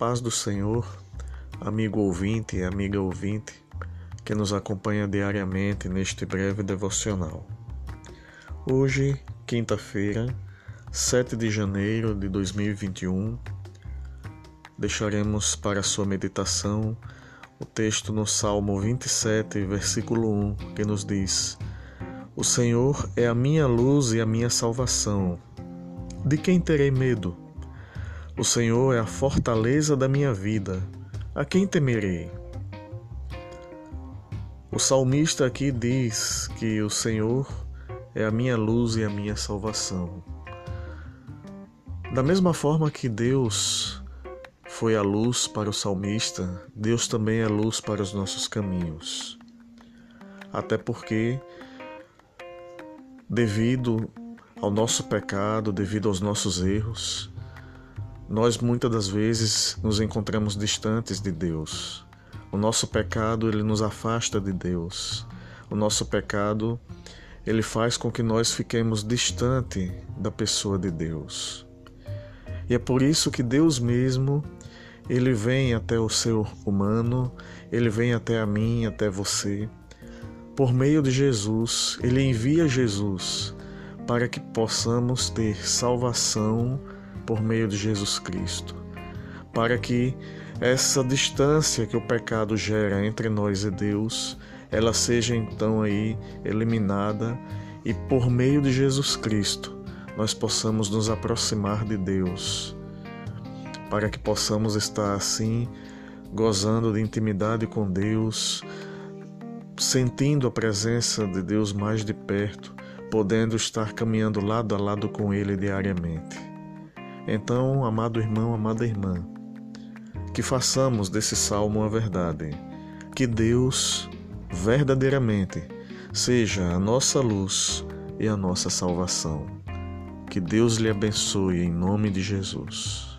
paz do Senhor, amigo ouvinte e amiga ouvinte que nos acompanha diariamente neste breve devocional. Hoje, quinta-feira, 7 de janeiro de 2021, deixaremos para sua meditação o texto no Salmo 27, versículo 1, que nos diz: O Senhor é a minha luz e a minha salvação. De quem terei medo? O Senhor é a fortaleza da minha vida. A quem temerei? O salmista aqui diz que o Senhor é a minha luz e a minha salvação. Da mesma forma que Deus foi a luz para o salmista, Deus também é luz para os nossos caminhos. Até porque, devido ao nosso pecado, devido aos nossos erros, nós muitas das vezes nos encontramos distantes de Deus. O nosso pecado ele nos afasta de Deus. O nosso pecado ele faz com que nós fiquemos distante da pessoa de Deus. E é por isso que Deus mesmo ele vem até o ser humano, ele vem até a mim, até você. Por meio de Jesus, ele envia Jesus para que possamos ter salvação por meio de Jesus Cristo, para que essa distância que o pecado gera entre nós e Deus, ela seja então aí eliminada e por meio de Jesus Cristo nós possamos nos aproximar de Deus, para que possamos estar assim gozando de intimidade com Deus, sentindo a presença de Deus mais de perto, podendo estar caminhando lado a lado com Ele diariamente. Então, amado irmão, amada irmã, que façamos desse salmo uma verdade, que Deus verdadeiramente seja a nossa luz e a nossa salvação. Que Deus lhe abençoe em nome de Jesus.